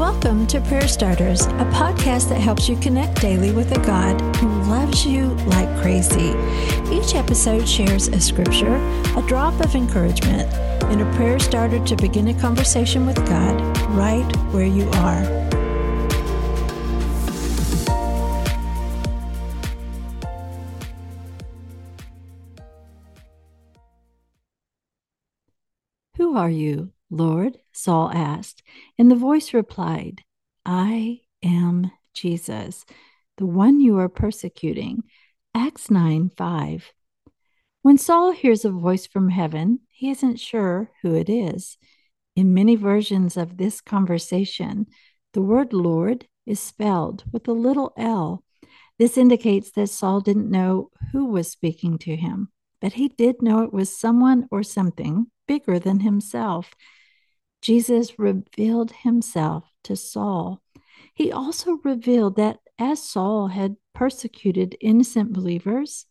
Welcome to Prayer Starters, a podcast that helps you connect daily with a God who loves you like crazy. Each episode shares a scripture, a drop of encouragement, and a prayer starter to begin a conversation with God right where you are. Who are you, Lord? Saul asked, and the voice replied, I am Jesus, the one you are persecuting. Acts 9 5. When Saul hears a voice from heaven, he isn't sure who it is. In many versions of this conversation, the word Lord is spelled with a little l. This indicates that Saul didn't know who was speaking to him, but he did know it was someone or something bigger than himself. Jesus revealed himself to Saul. He also revealed that as Saul had persecuted innocent believers,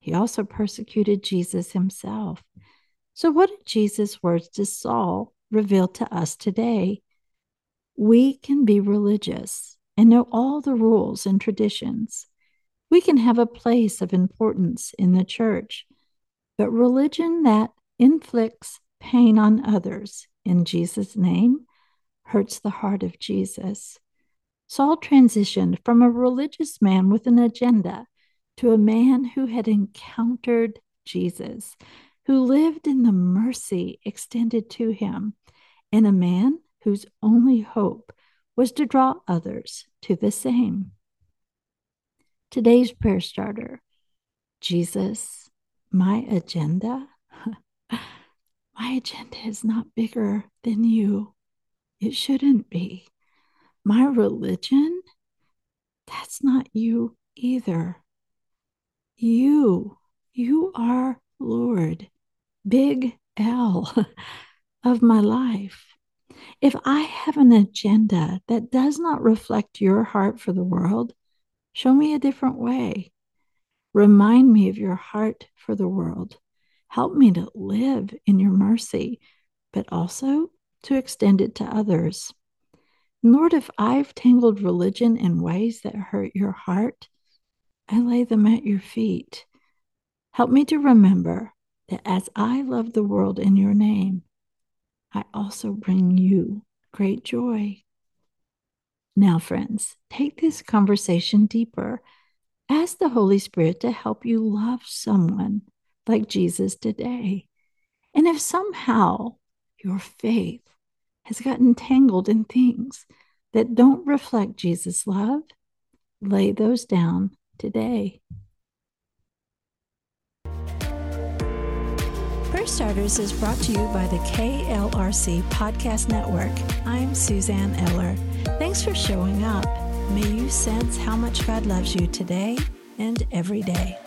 he also persecuted Jesus himself. So, what did Jesus' words to Saul reveal to us today? We can be religious and know all the rules and traditions. We can have a place of importance in the church, but religion that inflicts pain on others in Jesus' name hurts the heart of Jesus. Saul transitioned from a religious man with an agenda to a man who had encountered Jesus, who lived in the mercy extended to him, and a man whose only hope was to draw others to the same. Today's prayer starter Jesus, my agenda. Agenda is not bigger than you. It shouldn't be. My religion, that's not you either. You, you are Lord, big L of my life. If I have an agenda that does not reflect your heart for the world, show me a different way. Remind me of your heart for the world. Help me to live in your mercy, but also to extend it to others. Lord, if I've tangled religion in ways that hurt your heart, I lay them at your feet. Help me to remember that as I love the world in your name, I also bring you great joy. Now, friends, take this conversation deeper. Ask the Holy Spirit to help you love someone like Jesus today. And if somehow your faith has gotten tangled in things that don't reflect Jesus' love, lay those down today. Prayer Starters is brought to you by the KLRC Podcast Network. I'm Suzanne Eller. Thanks for showing up. May you sense how much God loves you today and every day.